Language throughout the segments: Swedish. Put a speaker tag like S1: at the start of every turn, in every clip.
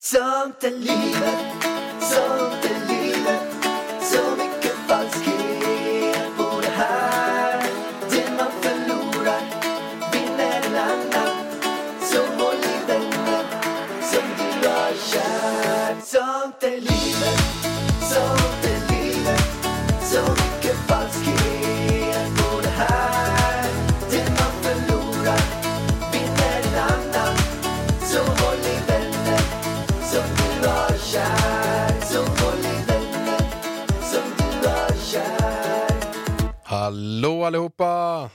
S1: Sånt är livet,
S2: Hallå allihopa!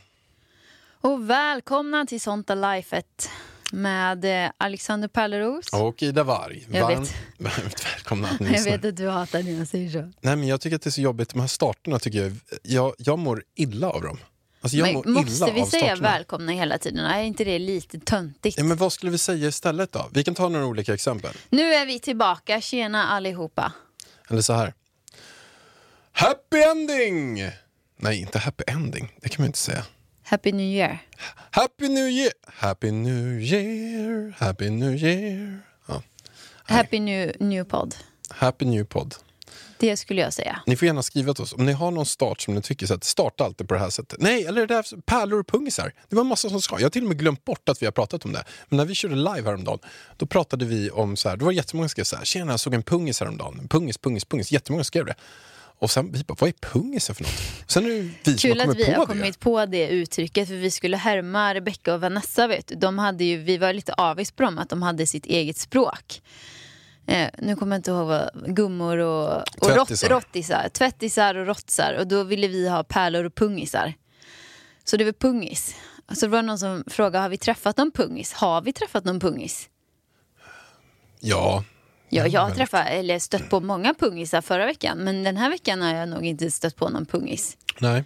S3: Och välkomna till Sånta Lifet med eh, Alexander Pärleros.
S2: Och Ida Warg.
S3: Jag vet.
S2: Varmt, varmt välkomna att
S3: Jag vet att du hatar när jag säger så.
S2: Nej, men jag tycker att det är så jobbigt, de här starterna tycker jag, jag, jag mår illa av dem. Alltså jag mår
S3: Men måste
S2: illa
S3: vi
S2: av
S3: säga
S2: starterna.
S3: välkomna hela tiden? Är inte det lite töntigt?
S2: Ja, men vad skulle vi säga istället då? Vi kan ta några olika exempel.
S3: Nu är vi tillbaka, tjena allihopa.
S2: Eller så här. Happy ending! Nej, inte happy ending. Det kan man inte säga.
S3: Happy New Year.
S2: Happy new year! Happy new year! Happy new year! Ja.
S3: Happy New, new Pod.
S2: Happy new pod.
S3: Det skulle jag säga.
S2: Ni får gärna skriva till oss om ni har någon start som ni tycker så att starta alltid på det här sättet. Nej, eller det där pärlor och pungisar. Det var en massa som ska. Jag har till och med glömt bort att vi har pratat om det. Men när vi körde live häromdagen, då pratade vi om så här, då var det jättemånga som skrev så här, tjena jag såg en pungis häromdagen. Pungis, pungis, pungis. Jättemånga skrev det. Och sen vi bara, vad är pungisen för något? Sen är det vi
S3: Kul att vi
S2: på
S3: har
S2: det.
S3: kommit på det uttrycket för vi skulle härma Rebecca och Vanessa. Vet du. De hade ju, vi var lite avis på dem att de hade sitt eget språk. Eh, nu kommer jag inte ihåg vad gummor och, och rott,
S2: Tvättisar.
S3: rottisar. Tvättisar och rottsar. Och då ville vi ha pärlor och pungisar. Så det var pungis. Så det var någon som frågade, har vi träffat någon pungis? Har vi träffat någon pungis?
S2: Ja,
S3: Ja, jag har träffat, eller stött på många pungisar förra veckan. Men den här veckan har jag nog inte stött på någon pungis.
S2: nej,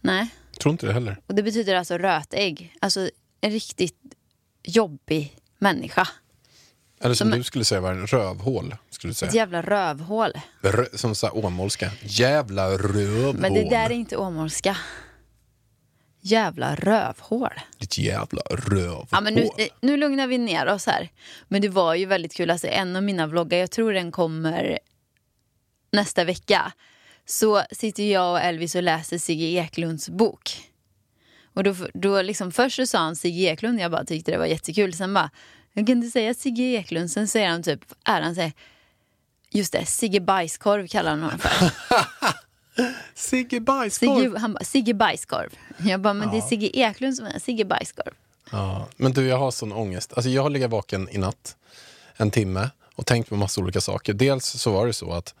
S3: Nej.
S2: tror inte det heller.
S3: Och det betyder alltså rötägg. Alltså en riktigt jobbig människa.
S2: Eller som
S3: Som-
S2: du skulle säga var en rövhål. Skulle du
S3: Ett
S2: säga.
S3: jävla rövhål.
S2: Rö- som så här åmålska. Jävla rövhål.
S3: Men det där är inte åmålska. Jävla rövhål.
S2: Ditt jävla rövhål.
S3: Ja, men nu, nu lugnar vi ner oss här. Men det var ju väldigt kul. Alltså, en av mina vloggar, jag tror den kommer nästa vecka. Så sitter jag och Elvis och läser Sigge Eklunds bok. Och då, då liksom, först så sa han Sigge Eklund, jag bara tyckte det var jättekul. Sen bara, jag kan inte säga Sigge Eklund. Sen säger han typ, är han säger, just det, Sigge Bajskorv kallar han honom för.
S2: Sigge Bajskorv.
S3: Sigge, han bara, Sigge Bajskorv. Jag bara, men det är Sigge Eklund som är Sigge Bajskorv.
S2: Ja, men du, jag har sån ångest. Alltså, jag har legat vaken i natt en timme och tänkt på massa olika saker. Dels så var det så att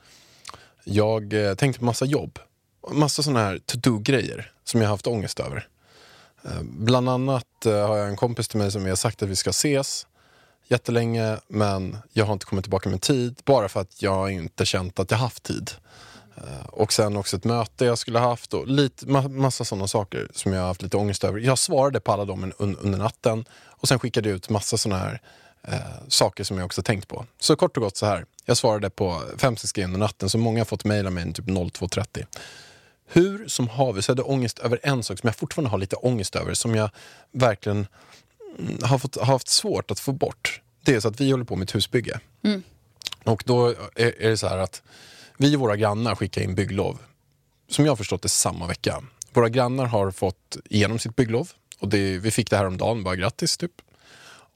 S2: jag eh, tänkte på massa jobb. Massa såna här to-do-grejer som jag haft ångest över. Eh, bland annat eh, har jag en kompis till mig som vi har sagt att vi ska ses jättelänge men jag har inte kommit tillbaka med tid bara för att jag inte känt att jag haft tid. Eh, Och sen också ett möte jag skulle ha haft och lite, ma- massa sådana saker som jag haft lite ångest över. Jag svarade på alla dem un, under natten och sen skickade jag ut massa sådana här eh, saker som jag också tänkt på. Så kort och gott så här. Jag svarade på fem, sex grejer under natten så många har fått mejla mig typ 02.30. Hur som haver så hade jag ångest över en sak som jag fortfarande har lite ångest över som jag verkligen mm, har, fått, har haft svårt att få bort. Det är så att vi håller på med ett husbygge. Och då är, är det så här att vi och våra grannar skickar in bygglov. Som jag har förstått det samma vecka. Våra grannar har fått igenom sitt bygglov. Och det, vi fick det här om dagen, bara grattis typ.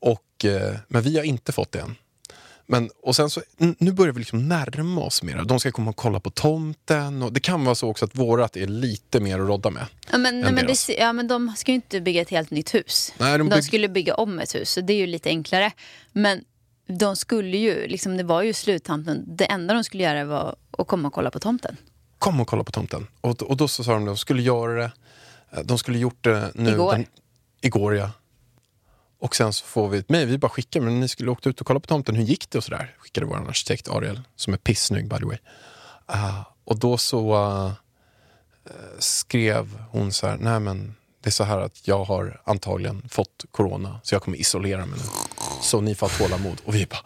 S2: Och, eh, men vi har inte fått det än. Men, och sen så, nu börjar vi liksom närma oss mer. De ska komma och kolla på tomten. Och det kan vara så också att vårat är lite mer att rodda med.
S3: Ja men, nej, men, det, ja, men de ska ju inte bygga ett helt nytt hus.
S2: Nej, de
S3: de
S2: bygg-
S3: skulle bygga om ett hus, så det är ju lite enklare. Men de skulle ju, liksom, det var ju sluttamten. Det enda de skulle göra var att komma och kolla på tomten.
S2: Kom och kolla på tomten. Och, och då så sa de att de skulle göra det. eh, De skulle gjort det nu.
S3: Igår.
S2: Den, igår ja. Och sen så får vi ett mejl, vi bara skickar, men ni skulle åkt ut och kolla på tomten, hur gick det och sådär? Skickade vår arkitekt Ariel, som är pissnygg by the way. Ah, och då så uh, skrev hon så här, nej men det är så här att jag har antagligen fått corona, så jag kommer isolera mig nu. Så ni får ha tålamod. Och vi bara,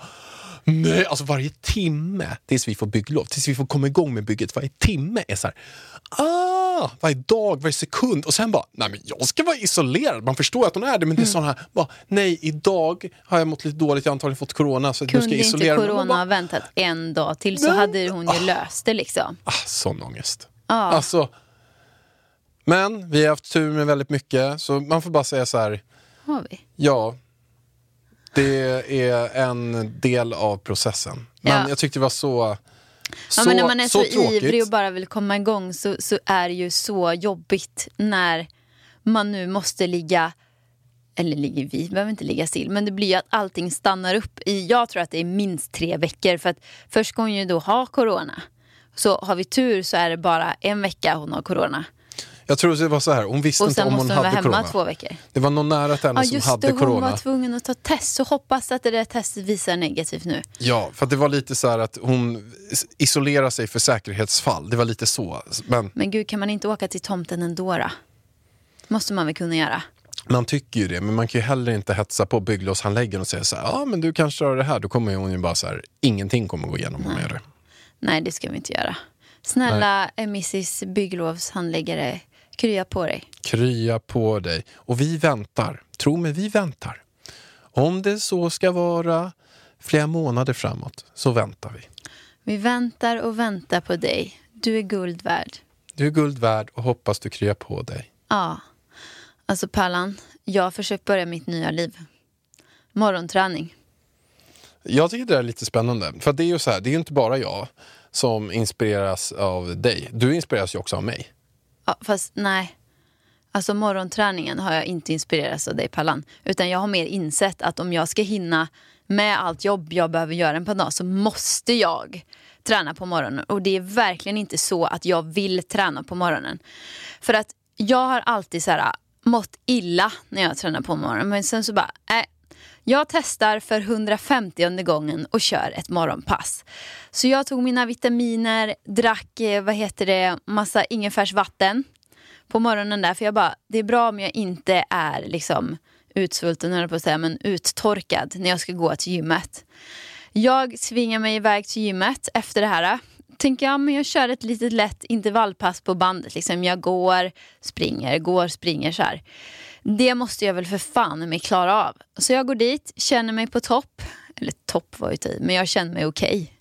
S2: Nej, alltså varje timme tills vi får bygglov, tills vi får komma igång med bygget, varje timme är så här, ah, varje dag, varje sekund och sen bara, nej men jag ska vara isolerad. Man förstår att hon är det, men det är sån här, bara, nej idag har jag mått lite dåligt, jag har antagligen fått corona så
S3: Kunde
S2: jag
S3: inte
S2: isolera. Man
S3: corona ha väntat en dag till så
S2: Nej.
S3: hade hon ju löst det liksom.
S2: ah, sån ångest.
S3: Ja.
S2: Alltså, men vi har haft tur med väldigt mycket, så man får bara säga så här,
S3: Har vi?
S2: ja, det är en del av processen. Men
S3: Ja.
S2: jag tyckte det var så, så
S3: Ja, men när man är så,
S2: tråkigt.
S3: ivrig och bara vill komma igång så, så är det ju så jobbigt när man nu måste ligga eller ligger vi, behöver inte ligga still, men det blir ju att allting stannar upp i, jag tror att det är minst tre veckor för att först ska hon ju då ha corona. Så har vi tur så är det bara en vecka hon har corona.
S2: Jag tror det var så här, hon visste
S3: Och
S2: inte
S3: sen
S2: om
S3: måste
S2: hon
S3: hon vara
S2: hade
S3: hemma
S2: corona.
S3: två veckor.
S2: Det var någon nära till henne
S3: Ja
S2: som
S3: just
S2: hade
S3: det, hon
S2: corona.
S3: var tvungen att ta test. Så hoppas att det där testet visar negativt nu.
S2: Ja, för det var lite så här att hon isolerar sig för säkerhetsfall. Det var lite så. Men
S3: Men gud, kan man inte åka till tomten ändå då? Måste man väl kunna göra?
S2: man tycker ju det, men man kan ju heller inte hetsa på bygglovshandläggaren och säga så här, ja men du kanske har det här. Då kommer hon ju bara så här, ingenting kommer gå igenom om jag gör det.
S3: Nej, det ska vi inte göra. Snälla eh, Mrs bygglovshandläggare, krya på dig.
S2: Krya på dig. Och vi väntar. Tro mig, vi väntar. Om det så ska vara flera månader framåt, så väntar vi.
S3: Vi väntar och väntar på dig. Du är guld värd.
S2: Du är guld värd och hoppas du kryar på dig.
S3: Ja. Alltså Pallan, jag har försökt börja mitt nya liv. Morgonträning.
S2: Jag tycker det är lite spännande. För det är ju så här, det är ju inte bara jag som inspireras av dig. Du inspireras ju också av mig.
S3: Ja, fast nej. Alltså morgonträningen har jag inte inspirerats av dig Pallan. Utan jag har mer insett att om jag ska hinna med allt jobb jag behöver göra en på en dag så måste jag träna på morgonen. Och det är verkligen inte så att jag vill träna på morgonen. För att jag har alltid så här, mått illa när jag tränar på morgonen. Men sen så bara, äh, jag testar för 150 gången och kör ett morgonpass. Så jag tog mina vitaminer, drack eh, vad heter det, massa ingefärsvatten på morgonen där. För jag bara, det är bra om jag inte är liksom utsvulten, höll jag på att säga, men uttorkad när jag ska gå till gymmet. Jag svingar mig iväg till gymmet efter det här. Tänker jag, men jag kör ett litet lätt intervallpass på bandet. Liksom. Jag går, springer, går, springer så här. Det måste jag väl för fan mig klara av. Så jag går dit, känner mig på topp. Eller topp var ju tid, men jag känner mig okej.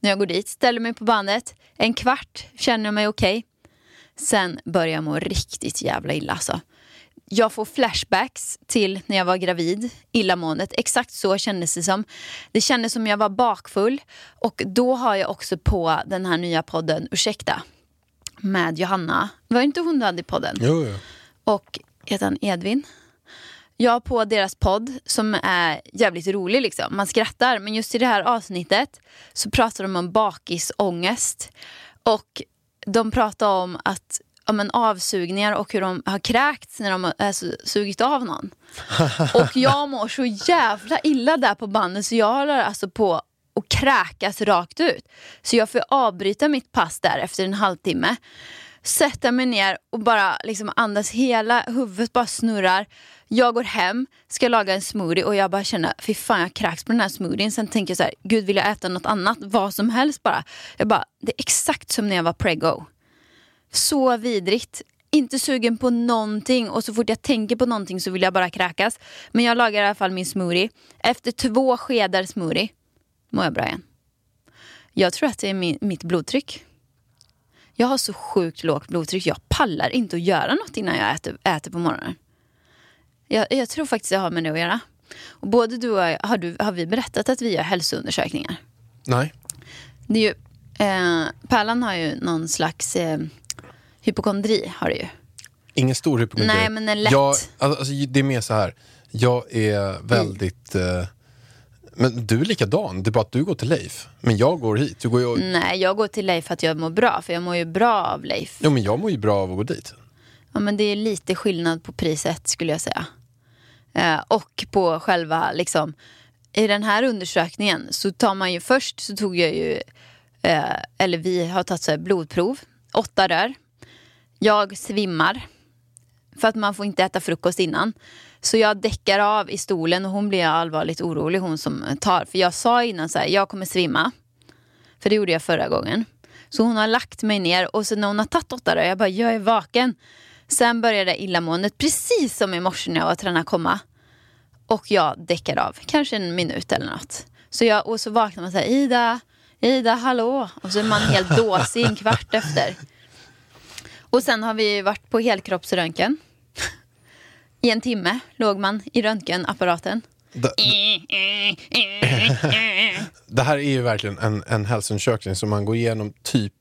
S3: När jag går dit, ställer mig på bandet. En kvart känner jag mig okej. Sen börjar jag må riktigt jävla illa alltså. Jag får flashbacks till när jag var gravid, illamåendet. Exakt så kändes det som. Det kändes som jag var bakfull. Och då har jag också på den här nya podden Ursäkta med Johanna. Var inte hon du hade i podden?
S2: Jo, jo.
S3: och heter han Edvin. Jag har på deras podd som är jävligt rolig liksom. Man skrattar men just i det här avsnittet så pratar de om bakisångest. Och de pratar om att om en avsugningar och hur de har kräkts när de har alltså, sugit av någon. Och jag mår så jävla illa där på bandet så jag håller alltså på att kräkas rakt ut. Så jag får avbryta mitt pass där efter en halvtimme sätta mig ner och bara liksom andas, hela huvudet bara snurrar. Jag går hem, ska laga en smoothie och jag bara känner, fy fan jag kräks på den här smoothien. Sen tänker jag så här, gud vill jag äta något annat, vad som helst bara. Jag bara, det är exakt som när jag var prego. Så vidrigt. Inte sugen på någonting och så fort jag tänker på någonting så vill jag bara kräkas. Men jag lagar i alla fall min smoothie. Efter två skedar smoothie mår jag bra igen. Jag tror att det är min, mitt blodtryck. Jag har så sjukt lågt blodtryck. Jag pallar inte att göra något innan jag äter, äter på morgonen. Jag, jag tror faktiskt jag har med det att göra. Och både du och jag, har, du, har vi berättat att vi gör hälsoundersökningar?
S2: Nej.
S3: Det är ju, eh, Pärlan har ju någon slags eh, hypokondri. Har det ju.
S2: Ingen stor hypokondri.
S3: Nej, men en lätt.
S2: Jag, alltså, alltså, det är mer så här. Jag är väldigt... Eh, men du är likadan, det är bara att du går till Leif. Men jag går hit. Du går ju,
S3: Nej, jag går till Leif för att jag mår bra. För jag mår ju bra av Leif.
S2: Jo, men jag mår ju bra av att gå dit.
S3: Ja, men det är lite skillnad på priset skulle jag säga. Eh, och på själva, liksom, i den här undersökningen så tar man ju först så tog jag ju, eh, eller vi har tagit så här blodprov, åtta rör. Jag svimmar, för att man får inte äta frukost innan. Så jag däckar av i stolen och hon blir allvarligt orolig hon som tar. För jag sa innan så här, jag kommer svimma. För det gjorde jag förra gången. Så hon har lagt mig ner och så när hon har tagit åtta dagar, jag bara, jag är vaken. Sen började illamåendet precis som i morse när jag var tränad komma. Och jag däckar av, kanske en minut eller något. Så jag, och så vaknar man så här, Ida, Ida, hallå. Och så är man helt dåsig en kvart efter. Och sen har vi varit på helkroppsröntgen. I en timme låg man i röntgenapparaten.
S2: Det, det här är ju verkligen en, en hälsoundersökning som man går igenom typ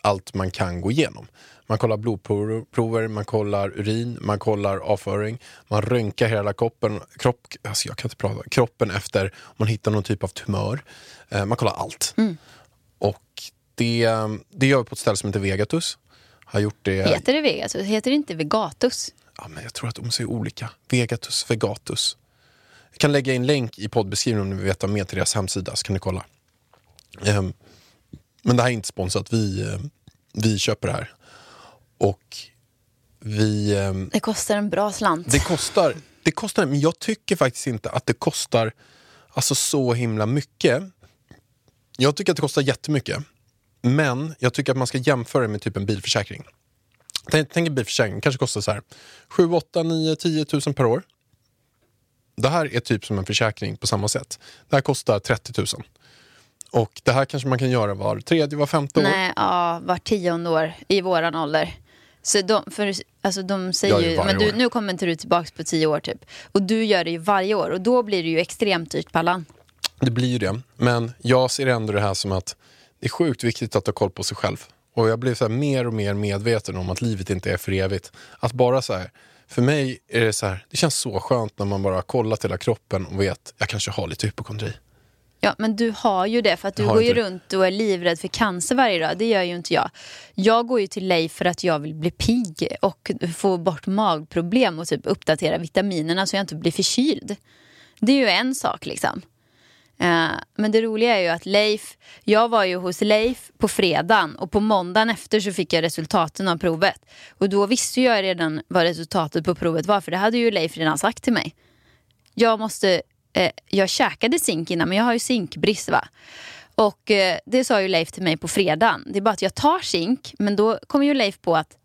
S2: allt man kan gå igenom. Man kollar blodprover, man kollar urin, man kollar avföring, man röntgar hela kroppen, kropp, alltså jag kan inte prata, kroppen efter om man hittar någon typ av tumör. Eh, man kollar allt. Och det, det gör vi på ett ställe som heter Vegatus. Har gjort det...
S3: Heter det Vegas? Heter det inte Vegatus?
S2: Ja, men jag tror att de säger olika. Vegatus, Vegatus. Jag kan lägga in länk i poddbeskrivningen om ni vill veta mer till deras hemsida så kan ni kolla. Ehm, men det här är inte sponsrat. Vi, eh, vi köper det här. Och vi... ehm,
S3: Det kostar en bra slant.
S2: det kostar, det kostar, men jag tycker faktiskt inte att det kostar alltså så himla mycket. Jag tycker att det kostar jättemycket. Men jag tycker att man ska jämföra det med typ en bilförsäkring. Tänk, tänk en bilförsäkring, kanske kostar så här 7, 8, 9, 10 000 per år. Det här är typ som en försäkring på samma sätt. Det här kostar 30 000. Och det här kanske man kan göra var tredje, var femte år.
S3: Nej, ja, var tionde år i våran ålder. Så de, för, alltså de säger ju, men du, nu kommer inte du tillbaka på tio år typ. Och du gör det ju varje år och då blir det ju extremt dyrt Pallan.
S2: Det blir ju det. Men jag ser ändå det här som att det är sjukt viktigt att ha koll på sig själv. Och jag blir så mer och mer medveten om att livet inte är för evigt. Att bara så här, för mig är det så här, det känns så skönt när man bara har kollat hela kroppen och vet, jag kanske har lite hypokondri.
S3: Ja, men du har ju det för att du går ju
S2: det.
S3: runt och är livrädd för cancer varje dag. Det gör ju inte jag. Jag går ju till Leif för att jag vill bli pigg och få bort magproblem och typ uppdatera vitaminerna så jag inte blir förkyld. Det är ju en sak liksom. Eh, men det roliga är ju att Leif, jag var ju hos Leif på fredagen och på måndagen efter så fick jag resultaten av provet. Och då visste jag redan vad resultatet på provet var för det hade ju Leif redan sagt till mig jag måste, eh, jag käkade zink innan men jag har ju zinkbrist va. Och eh, det sa ju Leif till mig på fredagen. Det är bara att jag tar zink men då kommer ju Leif på att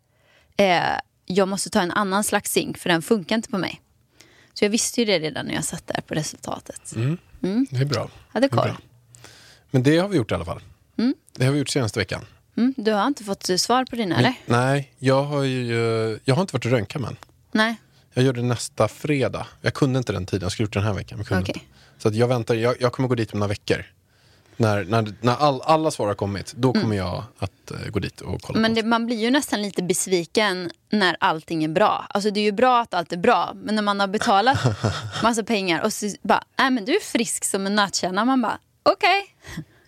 S3: eh, jag måste ta en annan slags zink för den funkar inte på mig. Så jag visste ju det redan när jag satt där på resultatet.
S2: Det är bra.
S3: Hade koll.
S2: Men det har vi gjort i alla fall. Det har vi gjort senaste veckan.
S3: Mm, du har inte fått eh, svar på dina eller?
S2: Nej, jag har ju jag har inte varit röntgat men.
S3: Nej.
S2: Jag gör det nästa fredag. Jag kunde inte den tiden, jag skulle gjort det den här veckan. Men inte. Så att jag väntar, jag, jag kommer gå dit om några veckor. När, när, när all, alla svar har kommit, då kommer jag att eh, gå dit och kolla.
S3: Men det, man blir ju nästan lite besviken när allting är bra. Alltså det är ju bra att allt är bra, men när man har betalat massa pengar och så bara, nej men du är frisk som en nötkärna. Man bara, okej,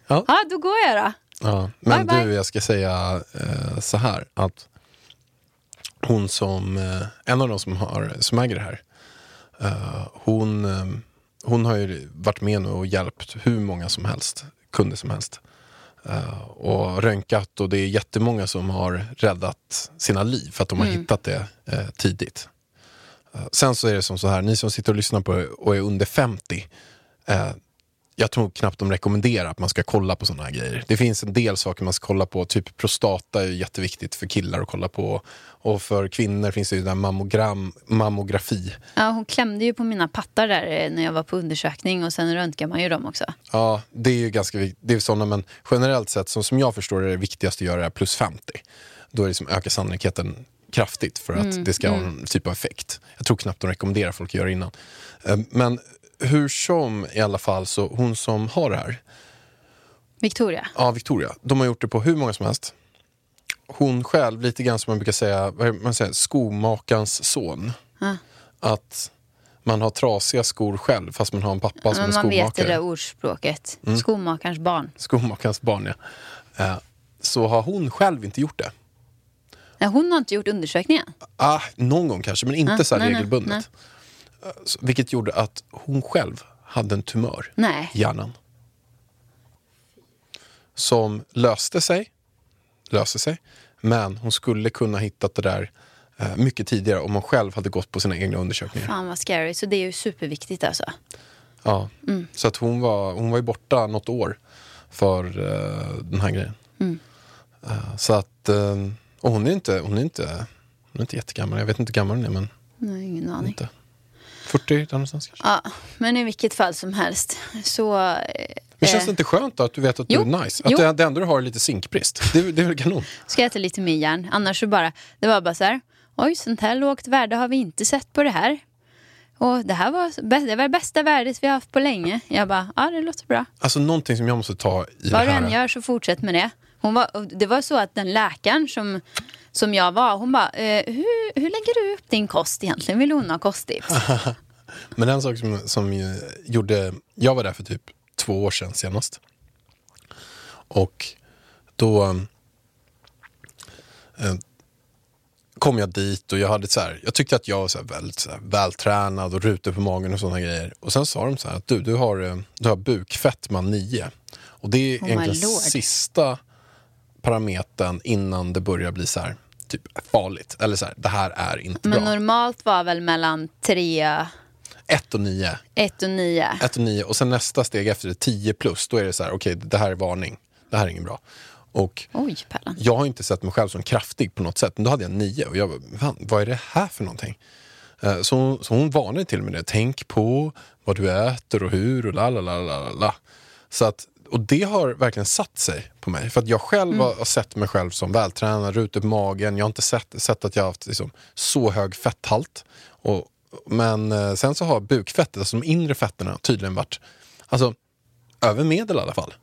S2: Ja.
S3: ja då går jag då.
S2: Ja, men
S3: Bye,
S2: du,
S3: bye.
S2: jag ska säga eh, så här att hon som, eh, en av de som, har, som äger det här, eh, hon, eh, hon har ju varit med nu och hjälpt hur många som helst, kunder som helst. Eh, och röntgat och det är jättemånga som har räddat sina liv för att de har hittat det eh, tidigt. Eh, sen så är det som så här, ni som sitter och lyssnar på och är under 50, eh, jag tror knappt de rekommenderar att man ska kolla på sådana här grejer. Det finns en del saker man ska kolla på, typ prostata är jätteviktigt för killar att kolla på. Och för kvinnor finns det ju den mammogram, mammografi.
S3: Ja, hon klämde ju på mina pattar där eh, när jag var på undersökning och sen röntgar man ju dem också.
S2: Ja, det är ju ganska viktigt. Det är sådana, men generellt sett, som, som jag förstår det, är det viktigaste att göra är plus 50. Då är det som ökar sannolikheten kraftigt för att det ska ha någon typ av effekt. Jag tror knappt de rekommenderar folk att göra det innan. Eh, Men hur som i alla fall, så hon som har det här,
S3: Victoria.
S2: Ja, Victoria. De har gjort det på hur många som helst. Hon själv, lite grann som man brukar säga, man säger, skomakarens son.
S3: Ja.
S2: Att man har trasiga skor själv fast man har en pappa som
S3: Men
S2: är
S3: man vet det
S2: skomakare.
S3: där ordspråket.
S2: Mm.
S3: Skomakarens barn.
S2: Skomakarens barn, ja. Eh, Så har hon själv inte gjort det.
S3: Nej, hon har inte gjort undersökningen.
S2: Ah, någon gång kanske, men inte
S3: Ah,
S2: så
S3: nej, nej,
S2: regelbundet. Så- Vilket gjorde att hon själv hade en tumör
S3: Nej.
S2: i hjärnan. Som löste sig, löste sig, men hon skulle kunna hitta det där eh, mycket tidigare om man själv hade gått på sina egna undersökningar.
S3: Fan vad scary, så det är ju superviktigt alltså.
S2: Ja.
S3: Mm.
S2: Så att hon, var, hon var ju borta något år för eh, den här grejen.
S3: Mm.
S2: Eh, så att, eh, och hon är, inte, hon, är inte, hon är inte jättegammal, jag vet inte hur gammal hon är men
S3: Nej, ingen aning.
S2: inte. 40 där någonstans kanske.
S3: Ja, men i vilket fall som helst så... eh,
S2: Men känns
S3: eh,
S2: det inte skönt då att du vet att
S3: Jo.
S2: du är nice? Att
S3: Jo.
S2: det, det enda du har är lite zinkbrist. Det, det är väl kanon?
S3: Ska jag äta lite mer järn, annars så bara... Det var bara så här, oj sånt här lågt värde har vi inte sett på det här. Och det här var, det var det bästa värdet vi har haft på länge. Jag bara, ja det låter bra.
S2: Alltså någonting som jag måste ta i
S3: Vad
S2: det
S3: du
S2: här.
S3: än gör så fortsätt med det. Hon var, det var så att den läkaren som, som jag var, hon bara, eh, hur, hur lägger du upp din kost egentligen? Vill hon ha kosttips?
S2: Men en sak som, som gjorde, jag var där för typ två år sedan senast. Och då eh, kom jag dit och jag hade så här, jag tyckte att jag var så här väldigt så här, vältränad och rutor på magen och sådana grejer. Och sen sa de så här att du, du har, eh, du har bukfetma 9. Och det är
S3: Oh
S2: egentligen sista parametern innan det börjar bli så här, typ farligt. Eller så här, det här är inte
S3: Men
S2: bra.
S3: normalt var väl mellan 3,
S2: 1 och 9.
S3: 1 och 9.
S2: 1 och 9 och sen nästa steg efter det 10 plus, då är det så här, okej det här är varning. Det här är inget bra. Och
S3: Oj, Pallan.
S2: jag har inte sett mig själv som kraftig på något sätt, men då hade jag 9 och jag bara, "Fan, vad är det här för någonting? Eh, Så, så hon varnade till mig det, tänk på vad du äter och hur och la la la la, la. Så att, och det har verkligen satt sig på mig. För att jag själv har, har sett mig själv som vältränad, rutor på magen. Jag har inte sett, sett att jag har haft liksom, så hög fetthalt. Och, men eh, sen så har bukfettet, alltså de inre fetterna, tydligen varit alltså, över medel i alla fall.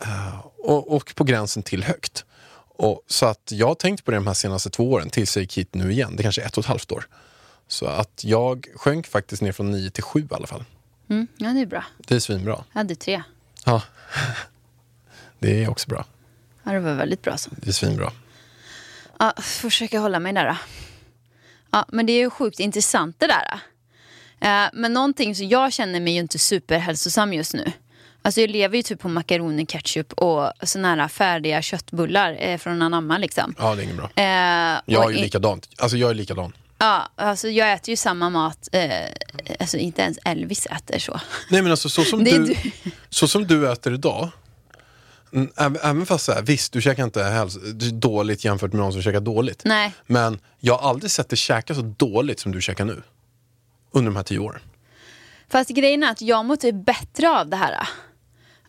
S2: Eh, och, och på gränsen till högt. Och, så att jag har tänkt på det de här senaste två åren, tills jag gick hit nu igen. Det kanske är ett och ett halvt år. Så att jag sjönk faktiskt ner från 9 till 7 i alla fall.
S3: Mm, ja, det är bra.
S2: Det är svinbra.
S3: Jag hade 3.
S2: Ja. Det är också bra.
S3: Ja, det var väldigt bra så.
S2: Det är svinbra.
S3: Ja, försöka hålla mig där då. Ja, men det är ju sjukt intressant det där. Eh, men någonting så jag känner mig ju inte superhälsosam just nu. Alltså jag lever ju typ på makaroner, ketchup och såna här färdiga köttbullar eh, från Anamma liksom.
S2: Ja, det är inget bra.
S3: Eh,
S2: Jag är ju likadant. Alltså jag är likadan.
S3: Ja, alltså jag äter ju samma mat. Eh, alltså inte ens Elvis äter så.
S2: Nej men alltså så som, du,
S3: du.
S2: så som du äter idag. Även, fast så här, visst du käkar inte är dåligt jämfört med någon som käkar dåligt.
S3: Nej.
S2: Men jag har aldrig sett dig käka så dåligt som du käkar nu. Under de här tio åren.
S3: Fast grejen är att jag mår typ bättre av det här.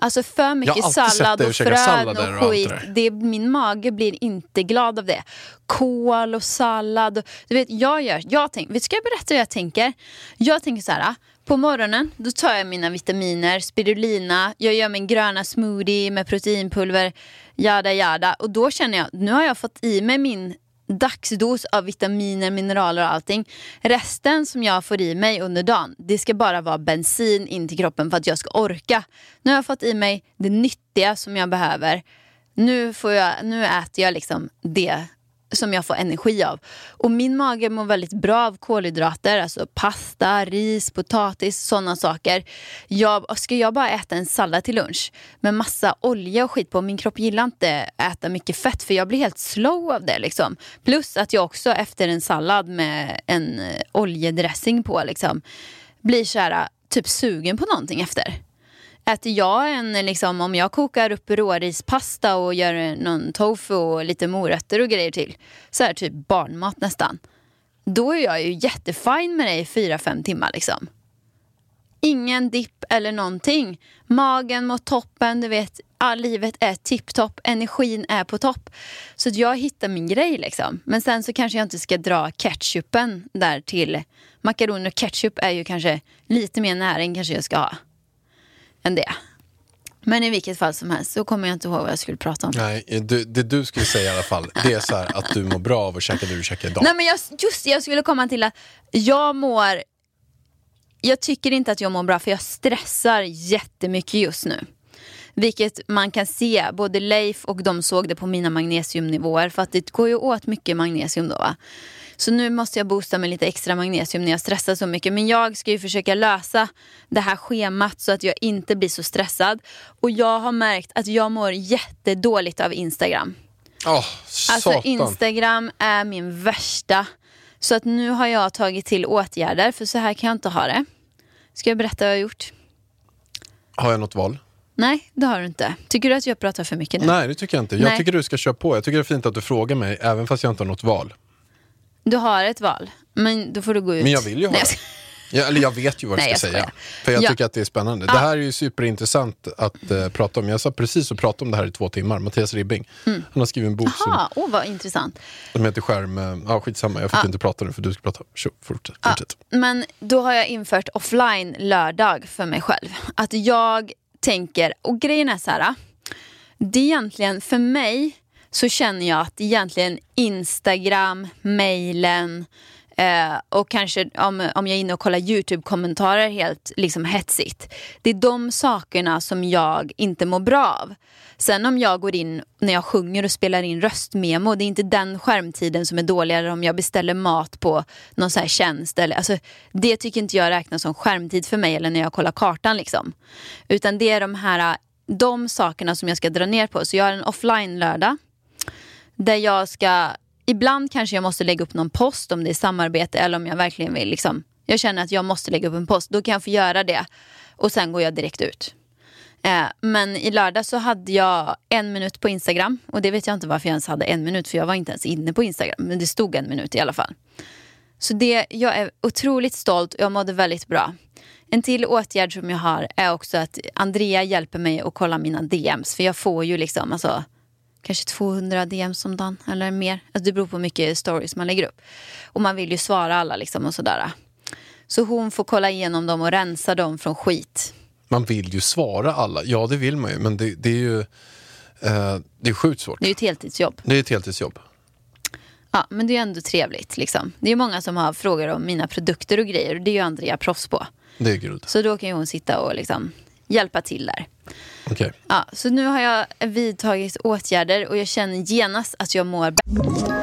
S3: Alltså för mycket sallad och frön
S2: och
S3: skit.
S2: det
S3: min mage blir inte glad av det. Kål och sallad. Du vet, jag gör, jag tänker, ska jag berätta hur jag tänker? Jag tänker så här. På morgonen då tar jag mina vitaminer, spirulina, jag gör min gröna smoothie med proteinpulver, jada jada. Och då känner jag, nu har jag fått i mig min dagsdos av vitaminer, mineraler och allting. Resten som jag får i mig under dagen, det ska bara vara bensin in till kroppen för att jag ska orka. Nu har jag fått i mig det nyttiga som jag behöver. Nu, får jag, nu äter jag liksom det som jag får energi av. Och min mage mår väldigt bra av kolhydrater, alltså pasta, ris, potatis, sådana saker. Jag, ska jag bara äta en sallad till lunch med massa olja och skit på, min kropp gillar inte äta mycket fett för jag blir helt slow av det. Liksom. Plus att jag också efter en sallad med en eh, oljedressing på liksom, blir så här, eh, typ sugen på någonting efter. Äter jag en, liksom, om jag kokar upp rårispasta och gör någon tofu och lite morötter och grejer till, så här typ barnmat nästan. Då är jag ju jättefin med det i fyra fem timmar liksom. Ingen dipp eller någonting. Magen mot toppen, du vet, all livet är tipptopp, energin är på topp. Så jag hittar min grej liksom. Men sen så kanske jag inte ska dra ketchupen där till. Makaroner och ketchup är ju kanske lite mer näring kanske jag ska ha än det. Men i vilket fall som helst så kommer jag inte ihåg vad jag skulle prata om.
S2: Nej, du, det du skulle säga i alla fall, det är så här att du mår bra av att käka det du käkar idag.
S3: Nej men jag, just jag skulle komma till att jag mår Jag tycker inte att jag mår bra för jag stressar jättemycket just nu. Vilket man kan se, både Leif och de såg det på mina magnesiumnivåer för att det går ju åt mycket magnesium då va. Så nu måste jag boosta med lite extra magnesium när jag stressar så mycket. Men jag ska ju försöka lösa det här schemat så att jag inte blir så stressad. Och jag har märkt att jag mår jättedåligt av Instagram.
S2: Åh,
S3: Alltså. Instagram är min värsta. Så att nu har jag tagit till åtgärder, för så här kan jag inte ha det. Ska jag berätta vad jag har gjort?
S2: Har jag något val?
S3: Nej, det har du inte. Tycker du att jag pratar för mycket nu?
S2: Nej, det tycker jag inte. Jag
S3: Nej.
S2: tycker du ska köra på. Jag tycker det är fint att du frågar mig, även fast jag inte har något val.
S3: Du har ett val, men då får du gå ut.
S2: Men jag vill ju ha
S3: Nej,
S2: det. Ja, eller jag vet ju vad
S3: Nej,
S2: jag
S3: jag
S2: ska
S3: skojar.
S2: säga. För jag
S3: Ja.
S2: tycker att det är spännande. Det här är ju superintressant att eh, prata om. Jag sa precis att prata om det här i två timmar. Mattias Ribbing. Han har skrivit en bok som,
S3: Jaha, åh vad intressant.
S2: som heter Skärm... eh, Ja, skitsamma. Jag fick inte prata nu för du ska prata. Fortsätt. fortsätt.
S3: Men då har jag infört offline lördag för mig själv. Att jag tänker, och grejen är så här. Det är egentligen, för mig så känner jag att egentligen Instagram, mejlen, eh, och kanske om, om jag är inne och kollar YouTube-kommentarer helt liksom hetsigt. Det är de sakerna som jag inte mår bra av. Sen om jag går in när jag sjunger och spelar in röstmemo, det är inte den skärmtiden som är dåligare om jag beställer mat på någon så här tjänst. Eller, alltså, det tycker inte jag räknas som skärmtid för mig eller när jag kollar kartan. Liksom. Utan det är de här de sakerna som jag ska dra ner på. Så jag har en offline-lördag. Där jag ska, ibland kanske jag måste lägga upp någon post om det är samarbete eller om jag verkligen vill liksom, jag känner att jag måste lägga upp en post. Då kan jag få göra det och sen går jag direkt ut. Eh, men i lördag så hade jag en minut på Instagram och det vet jag inte varför jag ens hade en minut för jag var inte ens inne på Instagram. Men det stod en minut i alla fall. Så det, jag är otroligt stolt och jag mådde väldigt bra. En till åtgärd som jag har är också att Andrea hjälper mig att kolla mina DMs. För jag får ju liksom alltså, kanske 200 DMs om dagen eller mer. Alltså det beror på hur mycket stories man lägger upp. Och man vill ju svara alla liksom och sådär. Så hon får kolla igenom dem och rensa dem från skit.
S2: Man vill ju svara alla. Ja, det vill man ju. Men det, det är ju eh, det är sjukt svårt.
S3: Det är ju ett heltidsjobb.
S2: Det är ett heltidsjobb.
S3: Ja, men det är ändå trevligt. Liksom. Det är många som har frågor om mina produkter och grejer. Och det är ju Andrea proffs på.
S2: Det är guld.
S3: Så då kan ju hon sitta och liksom hjälpa till där.
S2: Okej.
S3: Ja, så nu har jag vidtagit åtgärder och jag känner genast att jag mår bättre.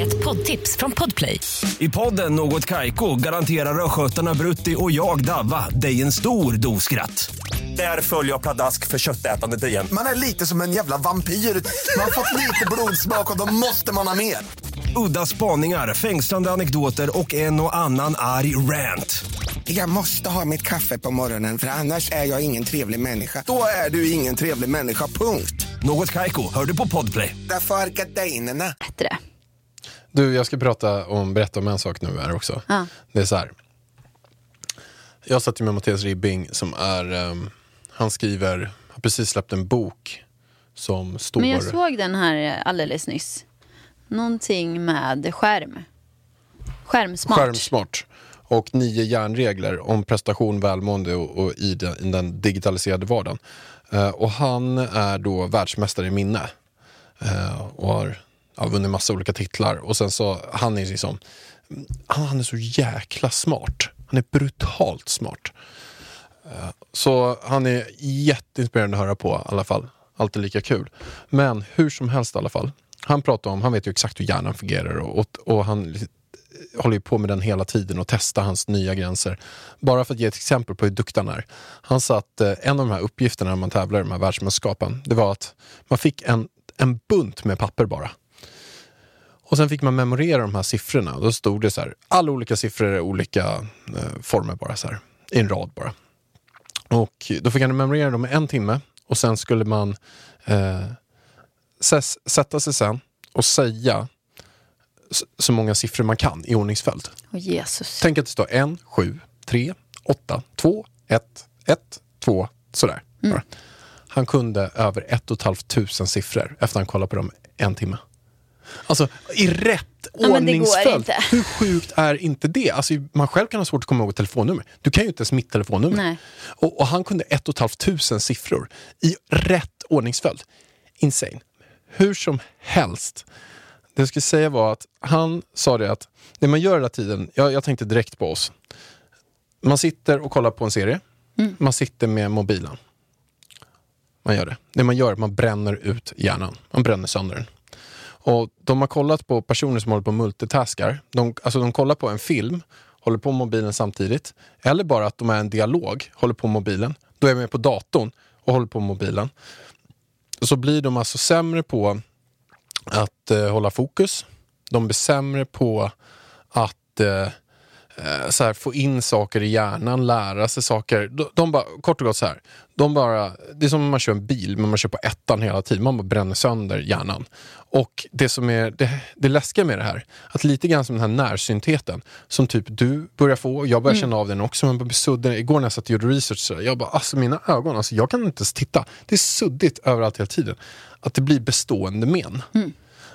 S4: Ett poddtips från Podplay.
S5: I podden Något Kaiko garanterar östgötarna Brutti och jag, Davva, dig en stor dos skratt. Där följer jag pladask för köttätandet igen.
S6: Man är lite som en jävla vampyr. Man har fått lite blodsmak och då måste man ha mer.
S5: Udda spaningar, fängslande anekdoter och en och annan arg rant.
S6: Jag måste ha mitt kaffe på morgonen för annars är jag ingen trevlig människa. Då är du ingen trevlig människa, punkt.
S5: Något Kaiko, hör du på Podplay.
S6: Därför är gardinerna.
S2: Du, jag ska prata om, berätta om en sak nu här också.
S3: Ja.
S2: Det är så här. Jag satt ju med Mattias Ribbing som är, ehm, han skriver, har precis släppt en bok som står...
S3: Men jag såg den här alldeles nyss. Någonting med skärm. Skärmsmart.
S2: Skärmsmart. Och nio järnregler om prestation, välmående och, och i, den, i den digitaliserade vardagen. Eh, och han är då världsmästare i minne. Eh, och har ja, vunnit massa olika titlar. Och sen så, han är liksom, han, han är så jäkla smart. Han är brutalt smart. Eh, så han är jätteinspirerande att höra på i alla fall. Alltid lika kul. Men hur som helst i alla fall. Han pratar om, han vet ju exakt hur hjärnan fungerar och, och, och han håller ju på med den hela tiden och testar hans nya gränser. Bara för att ge ett exempel på hur duktig han är. Han sa att eh, en av de här uppgifterna när man tävlar i de här världsmästerskapen, det var att man fick en, en bunt med papper bara. Och sen fick man memorera de här siffrorna. Då stod det så här, alla olika siffror är olika eh, former bara så här, i en rad bara. Och då fick han memorera dem i en timme och sen skulle man eh, ses, sätta sig sen och säga så många siffror man kan i ordningsföljd.
S3: Åh Jesus.
S2: Tänk att det står en, sju, tre, åtta, två, ett, ett, två, sådär.
S3: Mm.
S2: Han kunde över ett och ett halvt tusen siffror efter han kollat på dem en timme. Alltså i rätt
S3: Ja,
S2: ordningsföljd. Hur sjukt är inte det? Alltså, man själv kan ha svårt att komma ihåg ett telefonnummer. Du kan ju inte ens mitt telefonnummer. Och, och han kunde ett och ett halvt tusen siffror i rätt ordningsföljd. Insane. Hur som helst. Jag skulle säga var att han sa det att det man gör hela tiden, jag, jag tänkte direkt på oss. Man sitter och kollar på en serie. Man sitter med mobilen. Man gör det. Det man gör är att man bränner ut hjärnan. Man bränner sönder den. Och de har kollat på personer som håller på multitaskar. De, alltså de kollar på en film, håller på mobilen samtidigt. Eller bara att de är en dialog, håller på mobilen. Då är med på datorn och håller på mobilen. Så blir de alltså sämre på att eh, hålla fokus. De blir sämre på att eh, så här, få in saker i hjärnan, lära sig saker. De, de bara, kort och gott så här, de bara, det är som om man kör en bil, men man kör på ettan hela tiden. Man bara bränner sönder hjärnan. Och det som är det, det läskiga med det här, att lite grann som den här närsyntheten, som typ du börjar få, och jag börjar känna av den också, man blir suddig. Igår när jag satt och gjorde research, så där, jag bara, alltså mina ögon, alltså, jag kan inte ens titta. Det är suddigt överallt hela tiden. Att det blir bestående men.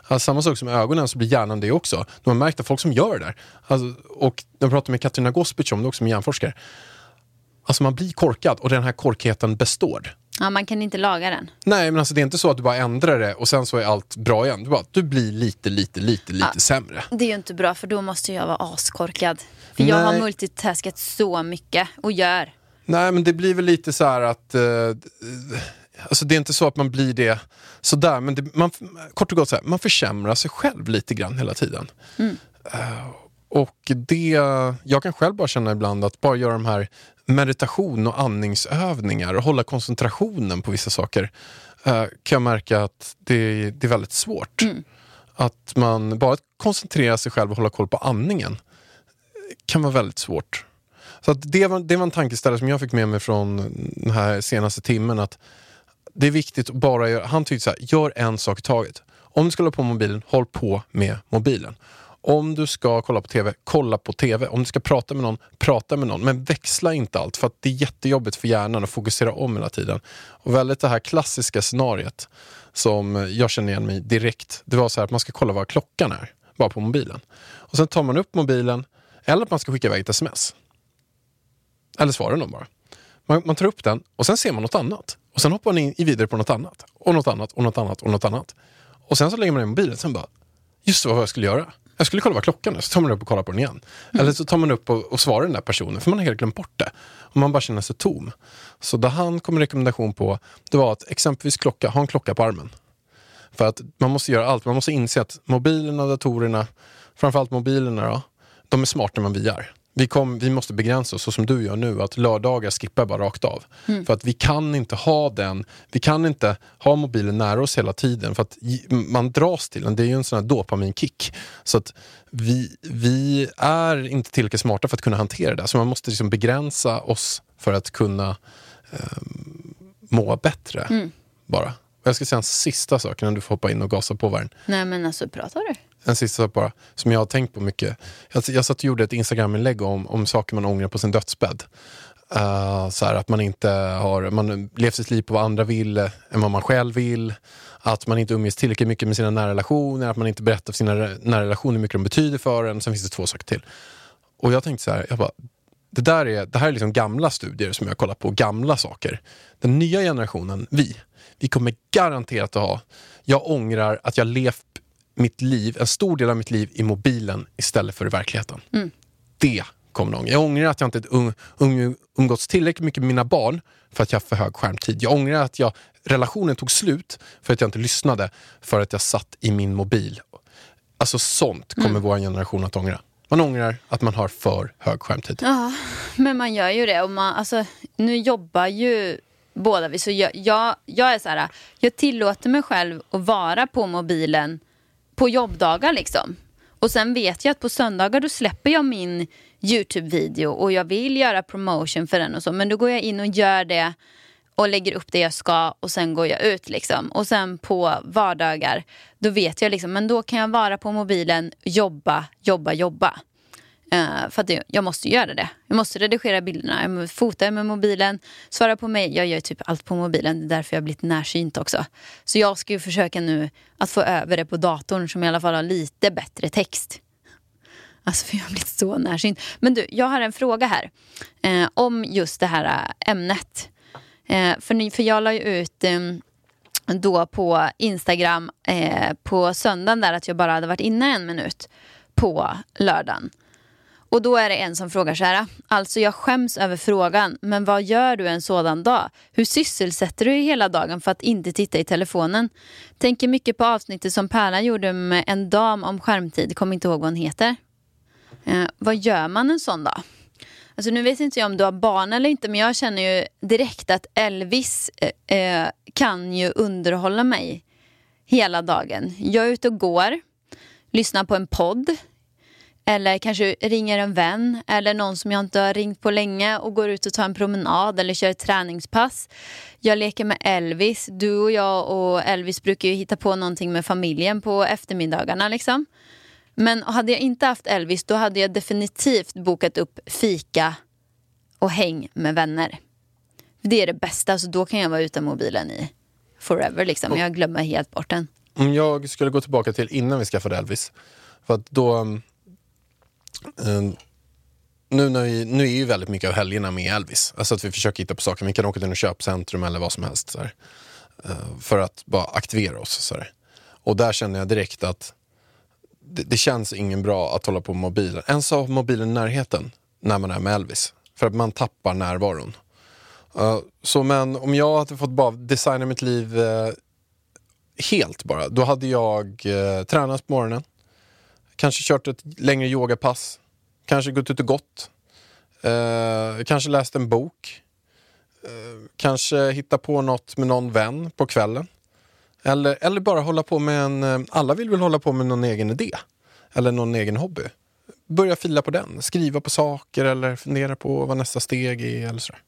S2: Alltså, samma sak som ögonen så blir hjärnan det också. De har märkt att folk som gör det där, alltså, och jag pratade med Katarina Gospic om det också, med hjärnforskare. Alltså man blir korkad och den här korkheten består.
S3: Ja, man kan inte laga den.
S2: Nej men alltså det är inte så att du bara ändrar det och sen så är allt bra igen. Du, bara, du blir lite, lite, lite, lite
S3: Ja.
S2: sämre.
S3: Det är ju inte bra för då måste jag vara askorkad. För jag har
S2: Nej.
S3: multitaskat så mycket och gör.
S2: Nej men det blir väl lite så här att... Eh, alltså det är inte så att man blir det sådär, men det, man, kort och gott så här, man försämrar sig själv lite grann hela tiden. Eh, och det, jag kan själv bara känna ibland att bara göra de här meditation och andningsövningar och hålla koncentrationen på vissa saker eh, kan jag märka att det, det är väldigt svårt. Att man bara koncentrerar sig själv och hålla koll på andningen kan vara väldigt svårt. Så det, var, det var en tankeställare som jag fick med mig från den här senaste timmen. Att det är viktigt att bara göra, han tyckte så här, gör en sak i taget. Om du ska hålla på med mobilen, håll på med mobilen. Om du ska kolla på TV, kolla på TV. Om du ska prata med någon, prata med någon. Men växla inte allt för att det är jättejobbigt för hjärnan att fokusera om hela tiden. Och väldigt det här klassiska scenariet som jag känner igen mig direkt. Det var så här att man ska kolla vad klockan är, bara på mobilen. Och sen tar man upp mobilen, eller att man ska skicka iväg ett sms. Eller svara någon bara. Man, man tar upp den och sen ser man något annat. Och sen hoppar man in i vidare på något annat. Och något annat och något annat och något annat. Och sen så lägger man ner mobilen sen bara, just det, vad jag skulle göra. Jag skulle kolla vad klockan är, så tar man upp och kollar på den igen. Eller så tar man upp och, och svarar den där personen, för man har helt glömt bort det. Och man bara känner sig tom. Så det han kom en rekommendation på, det var att exempelvis klocka, ha en klocka på armen. För att man måste göra allt. Man måste inse att mobilerna, datorerna, framförallt mobilerna då, de är smartare än vad vi är. Vi, kom, vi måste begränsa oss, så som du gör nu, att lördagar skippar bara rakt av. För att vi kan inte ha den, vi kan inte ha mobilen nära oss hela tiden för att man dras till den. Det är ju en sån här dopaminkick. Så att vi, vi är inte tillräckligt smarta för att kunna hantera det. Så man måste liksom begränsa oss för att kunna eh, må bättre. Bara. Och jag ska säga en sista sak innan du får hoppa in och gasa på världen.
S3: Nej men alltså pratar du?
S2: En sista sak bara, som jag har tänkt på mycket. Jag, jag satt och gjorde ett Instagram-inlägg om, om saker man ångrar på sin dödsbädd. Uh, så här, att man inte har man levt sitt liv på vad andra vill än vad man själv vill. Att man inte umgås tillräckligt mycket med sina nära relationer. Att man inte berättar för sina nära relationer hur mycket de betyder för en. Sen finns det två saker till. Och jag tänkte så här, jag bara, det, där är, det här är liksom gamla studier som jag kollat på, gamla saker. Den nya generationen, vi, vi kommer garanterat att ha, jag ångrar att jag levt mitt liv, en stor del av mitt liv i mobilen istället för i verkligheten. Det kommer någon. Jag ångrar att jag inte um, um, umgåtts tillräckligt mycket med mina barn för att jag har för hög skärmtid. Jag ångrar att jag, relationen tog slut för att jag inte lyssnade för att jag satt i min mobil. Alltså sånt kommer vår generation att ångra. Man ångrar att man har för hög skärmtid.
S3: Ja, men man gör ju det. Och man, alltså, nu jobbar ju båda vi. Så jag, jag, jag är så här, jag tillåter mig själv att vara på mobilen på jobbdagar liksom. Och sen vet jag att på söndagar då släpper jag min YouTube-video och jag vill göra promotion för den och så. Men då går jag in och gör det och lägger upp det jag ska och sen går jag ut liksom. Och sen på vardagar då vet jag liksom, men då kan jag vara på mobilen, jobba, jobba, jobba. Uh, för att det, jag måste göra det. Jag måste redigera bilderna, jag måste fota med mobilen, svara på mig. Jag gör typ allt på mobilen, det är därför jag har blivit närsynt också. Så jag ska ju försöka nu att få över det på datorn som i alla fall har lite bättre text. Alltså för jag har blivit så närsynt. Men du, jag har en fråga här. Uh, om just det här eh, ämnet. Uh, för, ni, för jag la ju ut um, då på Instagram på söndagen där att jag bara hade varit inne en minut på lördagen. Och då är det en som frågar så här. Alltså jag skäms över frågan, men vad gör du en sådan dag? Hur sysselsätter du dig hela dagen för att inte titta i telefonen? Tänker mycket på avsnittet som Pärlan gjorde med en dam om skärmtid, kommer inte ihåg vad hon heter. Eh, vad gör man en sån dag? Alltså nu vet inte jag om du har barn eller inte men jag känner ju direkt att Elvis eh, eh kan ju underhålla mig hela dagen. Jag är ute och går, lyssnar på en podd, eller kanske ringer en vän eller någon som jag inte har ringt på länge och går ut och tar en promenad eller kör ett träningspass. Jag leker med Elvis. Du och jag och Elvis brukar ju hitta på någonting med familjen på eftermiddagarna. Liksom. Men hade jag inte haft Elvis då hade jag definitivt bokat upp fika och häng med vänner. Det är det bästa, så då kan jag vara utan mobilen i forever. Liksom. Jag glömmer helt bort den.
S2: Om jag skulle gå tillbaka till innan vi skaffade Elvis. För att då... Ehm, nu, när vi, nu är ju väldigt mycket av helgerna med Elvis. Alltså att vi försöker hitta på saker. Vi kan åka till något köpcentrum eller vad som helst. Så här, ehm, för att bara aktivera oss. Så här. Och där känner jag direkt att det, det känns ingen bra att hålla på med mobilen. Ens ha mobilen i närheten när man är med Elvis. För att man tappar närvaron. Ehm, så men om jag hade fått bara designa mitt liv eh, helt bara, då hade jag eh, tränat på morgonen. Kanske kört ett längre yogapass. Kanske gått ut och gått. Eh, kanske läst en bok. Eh, kanske hitta på något med någon vän på kvällen. Eller, eller bara hålla på med en... Eh, alla vill väl hålla på med någon egen idé. Eller någon egen hobby. Börja fila på den. Skriva på saker eller fundera på vad nästa steg är. Eller sådär.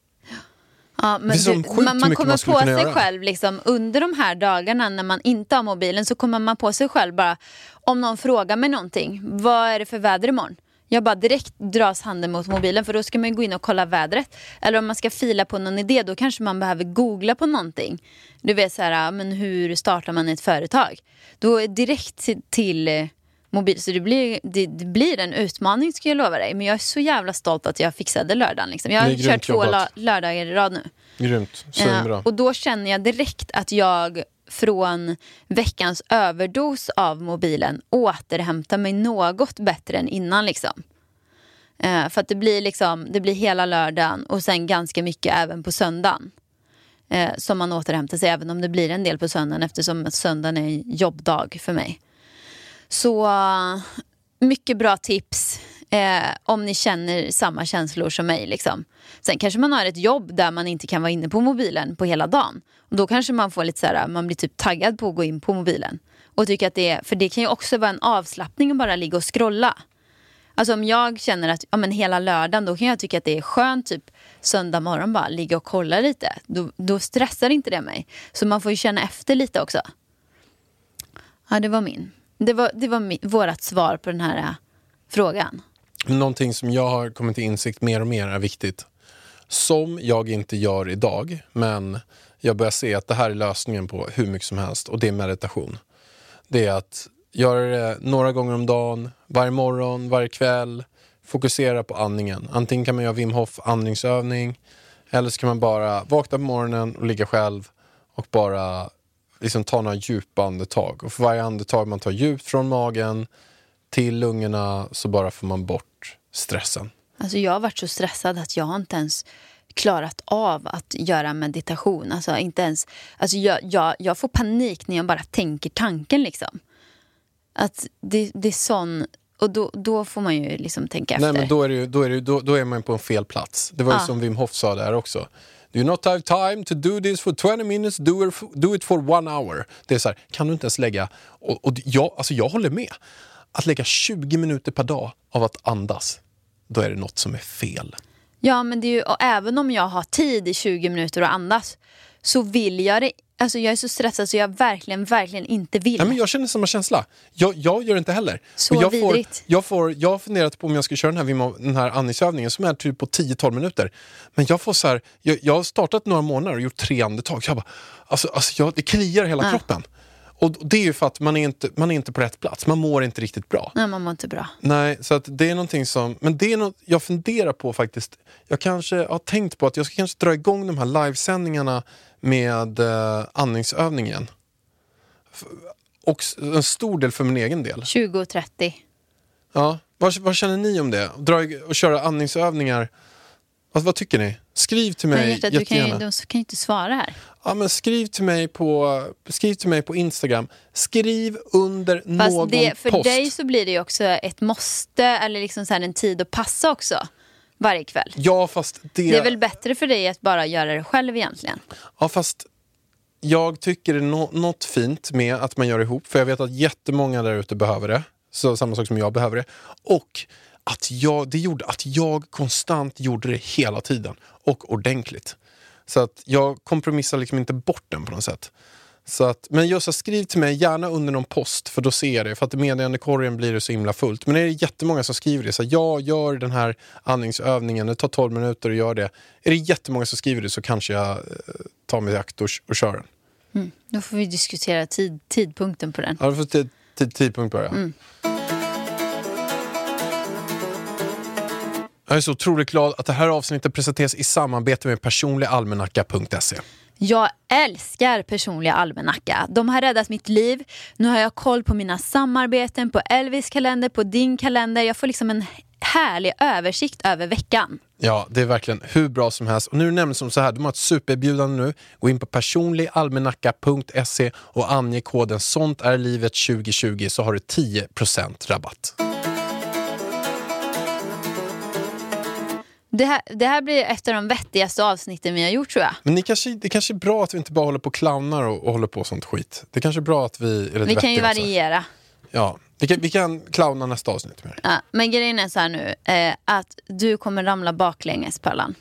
S3: Ja, men du, man, man kommer
S2: man
S3: på sig
S2: göra.
S3: själv liksom, under de här dagarna när man inte har mobilen så kommer man på sig själv bara om någon frågar mig någonting. Vad är det för väder imorgon? Jag bara direkt dras handen mot mobilen för då ska man gå in och kolla vädret. Eller om man ska fila på någon idé då kanske man behöver googla på någonting. Du vet så här, men hur startar man ett företag? Då direkt till, mobil. Så det blir, det, det blir en utmaning ska jag lova dig. Men jag är så jävla stolt att jag fixade lördagen. Liksom. Jag har kört två
S2: jobbat.
S3: lördagar i rad nu.
S2: Grymt.
S3: Eh,
S2: Svinbra.
S3: och då känner jag direkt att jag från veckans överdos av mobilen återhämtar mig något bättre än innan. Liksom. Eh, för att det blir, liksom, det blir hela lördagen och sen ganska mycket även på söndagen. Eh, som man återhämtar sig, även om det blir en del på söndagen eftersom söndagen är en jobbdag för mig. Så eh, mycket bra tips eh, om ni känner samma känslor som mig. Liksom. Sen kanske man har ett jobb där man inte kan vara inne på mobilen på hela dagen. Och då kanske man får lite så här, man blir typ taggad på att gå in på mobilen. Och tycker att det är, för det kan ju också vara en avslappning att bara ligga och scrolla. Alltså om jag känner att ja, men hela lördagen då kan jag tycka att det är skönt typ söndag morgon bara ligga och kolla lite. Då, då stressar inte det mig. Så man får ju känna efter lite också. Ja, det var min. Det var, det var vårt svar på den här äh, frågan.
S2: Någonting som jag har kommit till insikt mer och mer är viktigt. Som jag inte gör idag, men jag börjar se att det här är lösningen på hur mycket som helst och det är meditation. Det är att göra det några gånger om dagen, varje morgon, varje kväll. Fokusera på andningen. Antingen kan man göra Wim Hof andningsövning eller så kan man bara vakna på morgonen och ligga själv och bara liksom ta några djupa andetag. Och för varje andetag man tar djupt från magen till lungorna så bara får man bort stressen.
S3: Alltså jag har varit så stressad att jag har inte ens klarat av att göra meditation. Alltså inte ens, alltså jag, jag, jag får panik när jag bara tänker tanken liksom. Att det, det är sån, och då, då får man ju liksom tänka efter.
S2: Nej men då är, det, ju- då, är det, då, då är man på en fel plats. Det var ju
S3: Ja.
S2: som Wim Hof sa där också. Do you not have time to do this for 20 minutes, do it, do it for one hour. Det är så här, kan du inte ens lägga, och, och jag, alltså jag håller med. Att lägga 20 minuter per dag av att andas, då är det något som är fel.
S3: Ja, men det är ju, och även om jag har tid i 20 minuter att andas så vill jag det. Alltså jag är så stressad så jag verkligen, verkligen inte vill.
S2: Nej, men jag känner samma känsla. Jag, jag gör det inte heller.
S3: Så
S2: Och jag, får,
S3: vidrigt.
S2: jag, får, jag har funderat på om jag ska köra den här, den här andningsövningen som är typ på 10-12 minuter. Men jag får så här, jag, jag har startat några månader och gjort tre andetag. Jag bara, alltså, alltså jag, det kliar hela
S3: Ja.
S2: kroppen. Och det är ju för att man är, inte, man är inte på rätt plats. Man mår inte riktigt bra.
S3: Nej, man mår inte bra.
S2: Nej, så att det är någonting som... Men det är något jag funderar på faktiskt. Jag kanske har tänkt på att jag ska kanske dra igång de här livesändningarna med eh, andningsövningen. Och en stor del för min egen del.
S3: 20 och 30.
S2: Ja. Vad, vad känner ni om det? Dra och köra andningsövningar. Vad, vad tycker ni? Skriv till mig
S3: Men hjärtat, du kan ju,
S2: jättegärna.
S3: de kan ju inte svara här.
S2: Ja, men skriv, till mig på, skriv till mig på Instagram. Skriv under
S3: Fast
S2: någon
S3: det, för
S2: post.
S3: dig så blir det ju också ett måste eller liksom så här en tid att passa också. Varje kväll.
S2: Ja, fast det...
S3: Det är väl bättre för dig att bara göra det själv egentligen.
S2: Ja, fast jag tycker det är nå- något fint med att man gör ihop. För jag vet att jättemånga där ute behöver det. så samma sak som jag behöver det. Och att jag, det gjorde att jag konstant gjorde det hela tiden och ordentligt. Så att jag kompromissar liksom inte bort den på något sätt. Så att, men just skriv till mig, gärna under någon post, för då ser jag det. För att i meddelandekorgen blir det så himla fullt. Men är det jättemånga som skriver det, så här, jag gör den här andningsövningen, det tar 12 minuter och gör det. Är det jättemånga som skriver det så kanske jag eh, tar mig i akt och, och kör den.
S3: Då får vi diskutera tid, tidpunkten på den.
S2: Ja, då får tid, tid, tidpunkt bara. Jag är så otroligt glad att det här avsnittet presenteras i samarbete med personligalmanacka.se.
S3: Jag älskar personliga almanacka. De har räddat mitt liv. Nu har jag koll på mina samarbeten, på Elvis kalender, på din kalender. Jag får liksom en härlig översikt över veckan.
S2: Ja, det är verkligen hur bra som helst. Och nu nämligen som så här, de har ett supererbjudande nu. Gå in på personligalmanacka.se och ange koden sånt är livet 2020 så har du 10% rabatt.
S3: Det här, det här blir ett av de vettigaste avsnitten vi har gjort tror jag.
S2: Men ni kanske, det kanske är bra att vi inte bara håller på och clownar och, och håller på sånt skit. Det kanske är bra att vi är lite
S3: Vi kan ju
S2: också.
S3: variera.
S2: Ja, vi kan, vi kan clowna nästa avsnitt mer.
S3: Ja, men grejen är så här nu, eh, att du kommer ramla baklänges Pallan.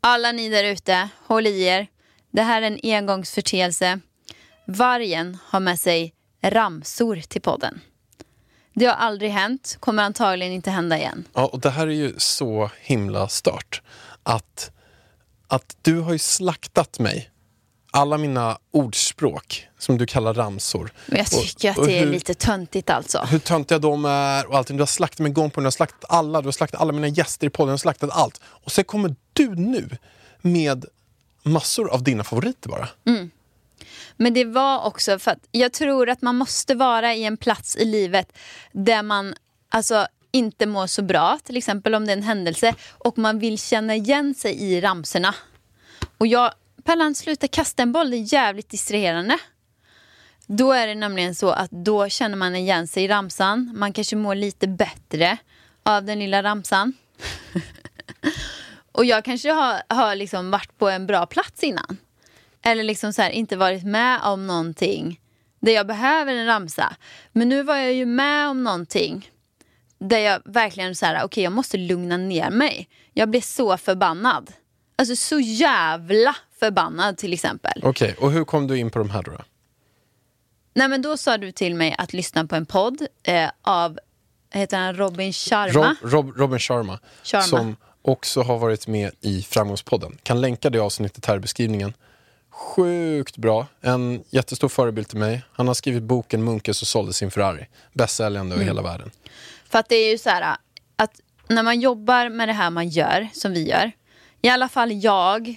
S3: Alla ni där ute, håll i er. Det här är en engångsförteelse. Vargen har med sig ramsor till podden. Det har aldrig hänt, kommer antagligen inte hända igen.
S2: Ja, och det här är ju så himla stört. Att, att du har ju slaktat mig. Alla mina ordspråk som du kallar ramsor.
S3: Men jag
S2: Och-
S3: tycker att
S2: och
S3: det är
S2: hur-
S3: lite töntigt alltså.
S2: hur töntiga de är och allting. Du har slaktat mig gång på gång, du har slaktat alla, du har slaktat alla mina gäster i podden, du har slaktat allt. Och sen kommer du nu med massor av dina favoriter bara.
S3: Men det var också för att jag tror att man måste vara i en plats i livet där man alltså inte mår så bra, till exempel om det är en händelse och man vill känna igen sig i ramsorna. Och jag, Pellan sluta kasta en boll, det är jävligt distraherande. Då är det nämligen så att då känner man igen sig i ramsan. Man kanske mår lite bättre av den lilla ramsan. och jag kanske har, har liksom varit på en bra plats innan. Eller liksom så här, inte varit med om någonting där jag behöver en ramsa. Men nu var jag ju med om någonting där jag verkligen så här, okej jag måste lugna ner mig. Jag blev så förbannad. Alltså så jävla förbannad till exempel.
S2: Okej, och hur kom du in på de här då?
S3: Nej men då sa du till mig att lyssna på en podd eh, av, heter han Robin Sharma?
S2: Rob, Rob, Robin Sharma,
S3: Sharma.
S2: som också har varit med i Framgångspodden. Kan länka det avsnittet här i beskrivningen. Sjukt bra. En jättestor förebild till mig. Han har skrivit boken Munken som sålde sin Ferrari. Bästsäljande
S3: Mm.
S2: över hela världen.
S3: För att det är ju så här att när man jobbar med det här man gör, som vi gör. I alla fall jag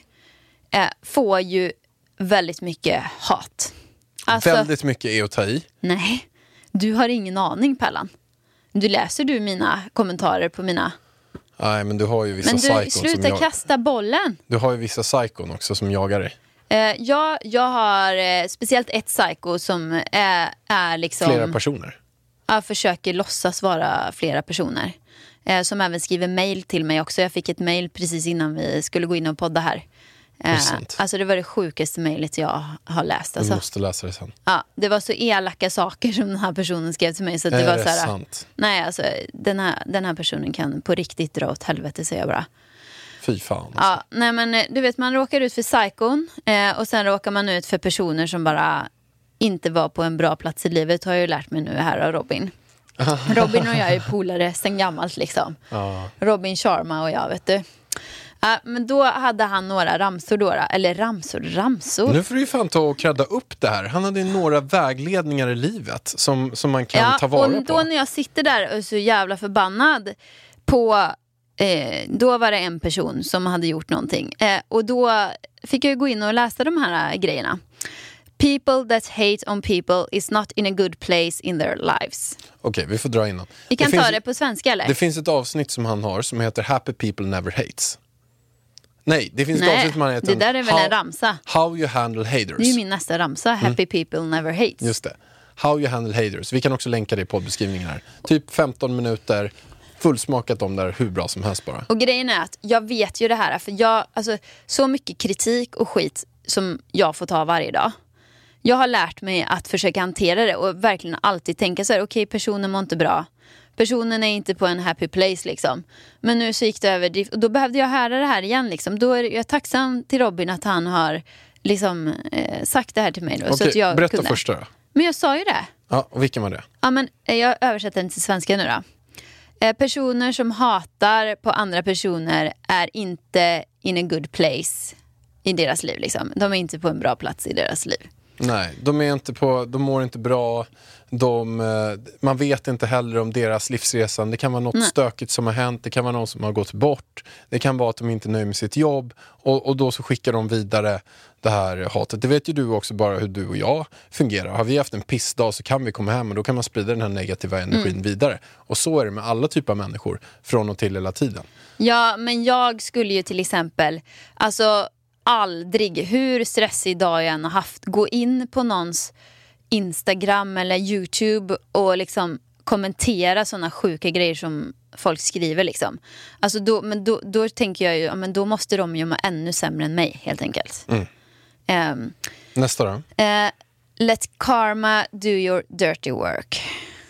S3: eh, får ju väldigt mycket hat. Alltså,
S2: Väldigt mycket är att ta i.
S3: nej, du har ingen aning Pellan. Du läser du mina kommentarer på mina...
S2: Nej, men du har ju vissa
S3: Men du,
S2: psykon som
S3: sluta
S2: jag...
S3: kasta bollen.
S2: Du har ju vissa psykon också som jagar dig.
S3: Eh, jag, jag har eh, speciellt ett psycho som är, är liksom...
S2: Flera personer.
S3: Jag försöker låtsas vara flera personer. Eh, som även skriver mail till mig också. Jag fick ett mail precis innan vi skulle gå in och podda här.
S2: det
S3: Eh,
S2: sant?
S3: alltså det var det sjukaste mejlet jag har läst.
S2: Du
S3: Alltså.
S2: måste läsa det sen.
S3: Ja, det var så elaka saker som den här personen skrev till mig. Så det
S2: Är
S3: var
S2: det
S3: så här,
S2: sant?
S3: Nej, alltså den här, den här personen kan på riktigt dra åt helvete säger jag bara.
S2: Fy fan. Alltså.
S3: Ja, nej men eh, du vet man råkar ut för psykon eh, och sen råkar man ut för personer som bara inte var på en bra plats i livet har jag ju lärt mig nu här av Robin. Robin och jag är polare sen gammalt liksom. Robin Sharma och jag vet du. Ja, men då hade han några ramsor då, då. eller ramsor, ramsor.
S2: Nu får du ju fan ta och credda upp det här. Han hade ju några vägledningar i livet som, som man kan
S3: ja,
S2: ta vara
S3: och då
S2: på.
S3: när jag sitter där och är så jävla förbannad på Eh, då var det en person som hade gjort någonting. Eh, och då fick jag gå in och läsa de här eh, grejerna. People that hate on people is not in a good place in their lives.
S2: Okej, vi får dra innan.
S3: Vi kan
S2: det
S3: ta
S2: finns,
S3: det på svenska eller?
S2: Det finns ett avsnitt som han har som heter Happy people never hates. Nej, det finns ett
S3: Nej,
S2: avsnitt som han heter
S3: det där är väl
S2: how,
S3: en ramsa.
S2: How you handle haters.
S3: Det är ju min nästa ramsa. Happy people never hates.
S2: Mm. Just det. How you handle haters. Vi kan också länka det i poddbeskrivningen här. Typ 15 minuter, fullsmakat om där hur bra som helst bara.
S3: Och grejen är att jag vet ju det här, för jag, alltså, så mycket kritik och skit som jag får ta varje dag. jag har lärt mig att försöka hantera det och verkligen alltid tänka så här, okej personen mår inte bra. Personen är inte på en happy place liksom. Men nu så gick det över och då behövde jag höra det här igen liksom. Då är jag tacksam till Robin att han har liksom eh, sagt det här till mig då. så
S2: Okej,
S3: att jag
S2: berätta
S3: kunde.
S2: första då.
S3: Men jag sa ju det.
S2: Ja, och vilken var det?
S3: Ja, men eh, jag översätter den till svenska nu då. Eh, personer som hatar på andra personer är inte in a good place i deras liv. Liksom. De är inte på en bra plats i deras liv.
S2: Nej, de, är inte på, de mår inte bra. De, eh, man vet inte heller om deras livsresa. Det kan vara något
S3: Nej.
S2: stökigt som har hänt. Det kan vara någon som har gått bort. Det kan vara att de inte är nöjda med sitt jobb. Och, och då så skickar de vidare det här hatet. Det vet ju du också bara hur du och jag fungerar. Har vi haft en pissdag så kan vi komma hem och då kan man sprida den här negativa energin
S3: Mm.
S2: vidare. Och så är det med alla typer av människor från och till hela tiden.
S3: Ja, men jag skulle ju till exempel, alltså aldrig, hur stressig dag jag än har haft, gå in på någons Instagram eller YouTube och liksom kommentera sådana sjuka grejer som folk skriver. Liksom. Alltså då, men då, då tänker jag ju, ja, men då måste de ju må ännu sämre än mig helt enkelt. Ehm,
S2: Nästa då?
S3: Eh, let karma do your dirty work.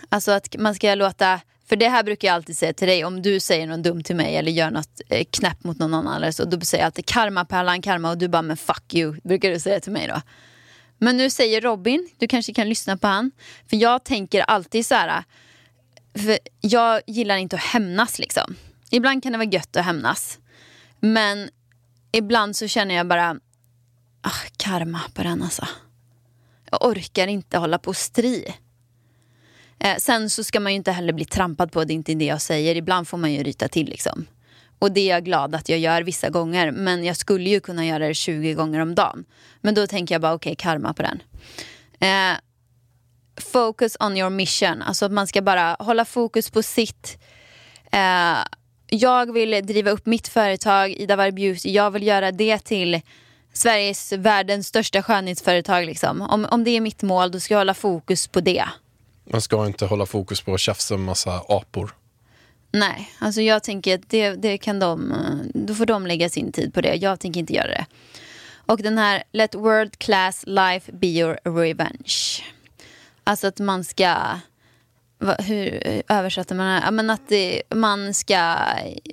S3: Alltså att man ska låta, för det här brukar jag alltid säga till dig, om du säger något dumt till mig eller gör något eh, knäpp mot någon annan eller så, då säger jag alltid karma Pärlan, karma och du bara men fuck you, brukar du säga till mig då. Men nu säger Robin, du kanske kan lyssna på han, för jag tänker alltid så här, för jag gillar inte att hämnas liksom. Ibland kan det vara gött att hämnas, men ibland så känner jag bara, ah, karma på den alltså. Jag orkar inte hålla på och stri. Eh, sen så ska man ju inte heller bli trampad på, det är inte det jag säger. Ibland får man ju ryta till liksom. Och det är jag glad att jag gör vissa gånger. Men jag skulle ju kunna göra det 20 gånger om dagen. Men då tänker jag bara okej, karma på den. Eh, focus on your mission. Alltså att man ska bara hålla fokus på sitt. Eh, jag vill driva upp mitt företag, Ida Varg Beauty. Jag vill göra det till Sveriges, världens största skönhetsföretag. Liksom. Om, om det är mitt mål, då ska jag hålla fokus på det.
S2: Man ska inte hålla fokus på att tjafsa med massa apor.
S3: Nej, alltså jag tänker att det, det kan de, eh, då får de lägga sin tid på det. Jag tänker inte göra det. Och den här Let world class life be your revenge. Alltså att man ska, va, hur eh, översätter man det? här? Ja, men att det, man ska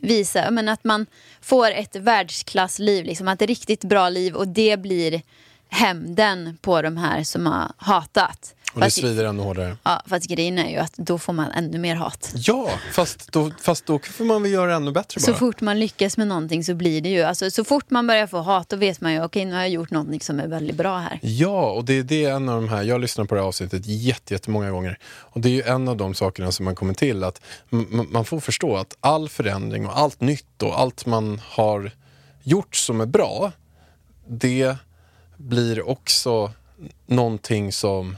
S3: visa, men att man får ett världsklassliv, liksom, att det är riktigt bra liv och det blir hämnden på de här som har hatat.
S2: Och det
S3: Fast-
S2: svider ännu hårdare.
S3: Ja, fast grejen är ju att då får man ännu mer hat.
S2: Ja, fast då, fast då får man väl göra det ännu bättre bara.
S3: Så fort man lyckas med någonting så blir det ju, alltså så fort man börjar få hat då vet man ju okej nu har jag gjort någonting som är väldigt bra här.
S2: Ja, och det, det är en av de här, jag lyssnar på det här avsnittet jätte, jättemånga gånger. Och det är ju en av de sakerna som man kommer till att man får förstå att all förändring och allt nytt och allt man har gjort som är bra, det blir också någonting som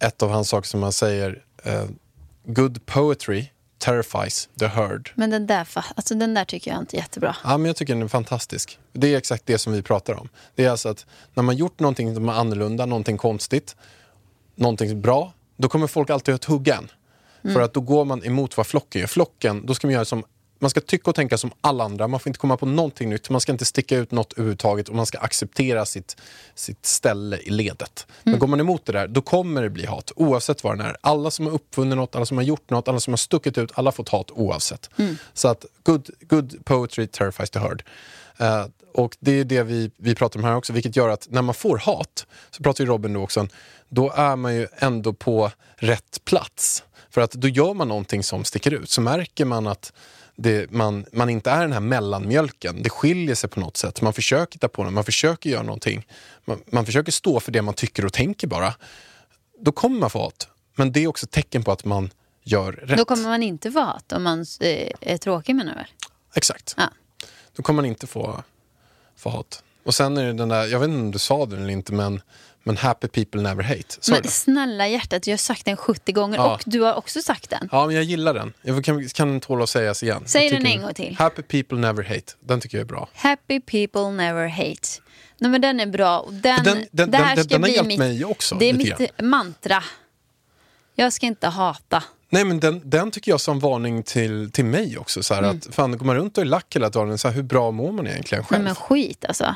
S2: ett av hans saker som han säger, eh, good poetry terrifies the herd.
S3: Men den där, alltså den där tycker jag inte är jättebra.
S2: Ja, men jag tycker den är fantastisk. Det är exakt det som vi pratar om. Det är alltså att när man gjort någonting som är annorlunda, någonting konstigt, någonting bra, då kommer folk alltid att hugga en. För att då går man emot vad flocken gör. Flocken, då ska man göra som man ska tycka och tänka som alla andra, man får inte komma på någonting nytt, man ska inte sticka ut något överhuvudtaget och man ska acceptera sitt, sitt ställe i ledet. Men går man emot det där, då kommer det bli hat oavsett vad det är. Alla som har uppfunnit något, alla som har gjort något, alla som har stuckit ut, alla har fått hat oavsett. Så att good, good poetry terrifies the herd. Eh, och det är det vi, vi pratar om här också, vilket gör att när man får hat, så pratar ju Robin då också, då är man ju ändå på rätt plats. För att då gör man någonting som sticker ut, så märker man att det, man, man inte är den här mellanmjölken. Det skiljer sig på något sätt. Man försöker ta på det, man försöker göra någonting. Man, man försöker stå för det man tycker och tänker bara. Då kommer man få hat. Men det är också tecken på att man gör rätt.
S3: Då kommer man inte få hat om man eh, är tråkig menar du?
S2: Exakt.
S3: Ja.
S2: Då kommer man inte få, få hat. Och sen är det den där, jag vet inte om du sa det eller inte, men, men happy people never hate. Du
S3: Men snälla hjärtat, jag har sagt den 70 gånger
S2: Ja.
S3: och du har också sagt den.
S2: Ja, men jag gillar den. Jag kan, kan den tåla att sägas igen.
S3: Säg den en gång till.
S2: Happy people never hate. Den tycker jag är bra.
S3: Happy people never hate. Nej men den är bra. Den,
S2: Den- den-
S3: det här
S2: den-
S3: ska
S2: den har
S3: bli
S2: hjälpt
S3: mitt,
S2: mig också
S3: Det är mitt mantra. Jag ska inte hata.
S2: Nej men den, den tycker jag som varning till, till mig också. Så här,
S3: Mm.
S2: att, fan, går man runt och är lack hela dagen, så här, hur bra mår man egentligen
S3: Nej
S2: själv?
S3: men skit alltså.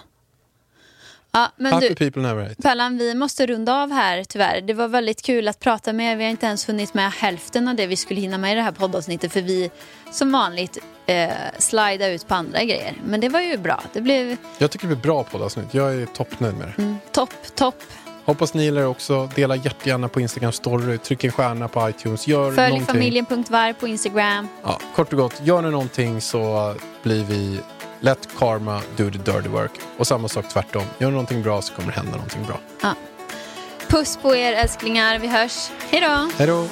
S3: Ja, men
S2: Happy
S3: du,
S2: people never hate.
S3: Pallan, vi måste runda av här tyvärr. Det var väldigt kul att prata med er. Vi har inte ens hunnit med hälften av det vi skulle hinna med i det här poddavsnittet för vi som vanligt eh, slida ut på andra grejer. Men det var ju bra. Det blev
S2: Jag tycker det blir bra poddavsnitt. Jag är toppnöjd med det.
S3: topp, topp.
S2: Hoppas ni gillar det också. Dela jättegärna på Instagram story. Tryck en stjärna på iTunes. Gör
S3: Följ
S2: någonting.
S3: familjen.var på Instagram.
S2: Ja, kort och gott, gör ni någonting så blir vi let karma do the dirty work. Och samma sak tvärtom. Gör någonting bra så kommer det hända någonting bra.
S3: Ja. Puss på er älsklingar. Vi hörs. Hej då!
S2: Hej då!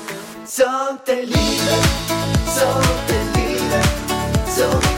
S7: Sånt är livet, sånt är livet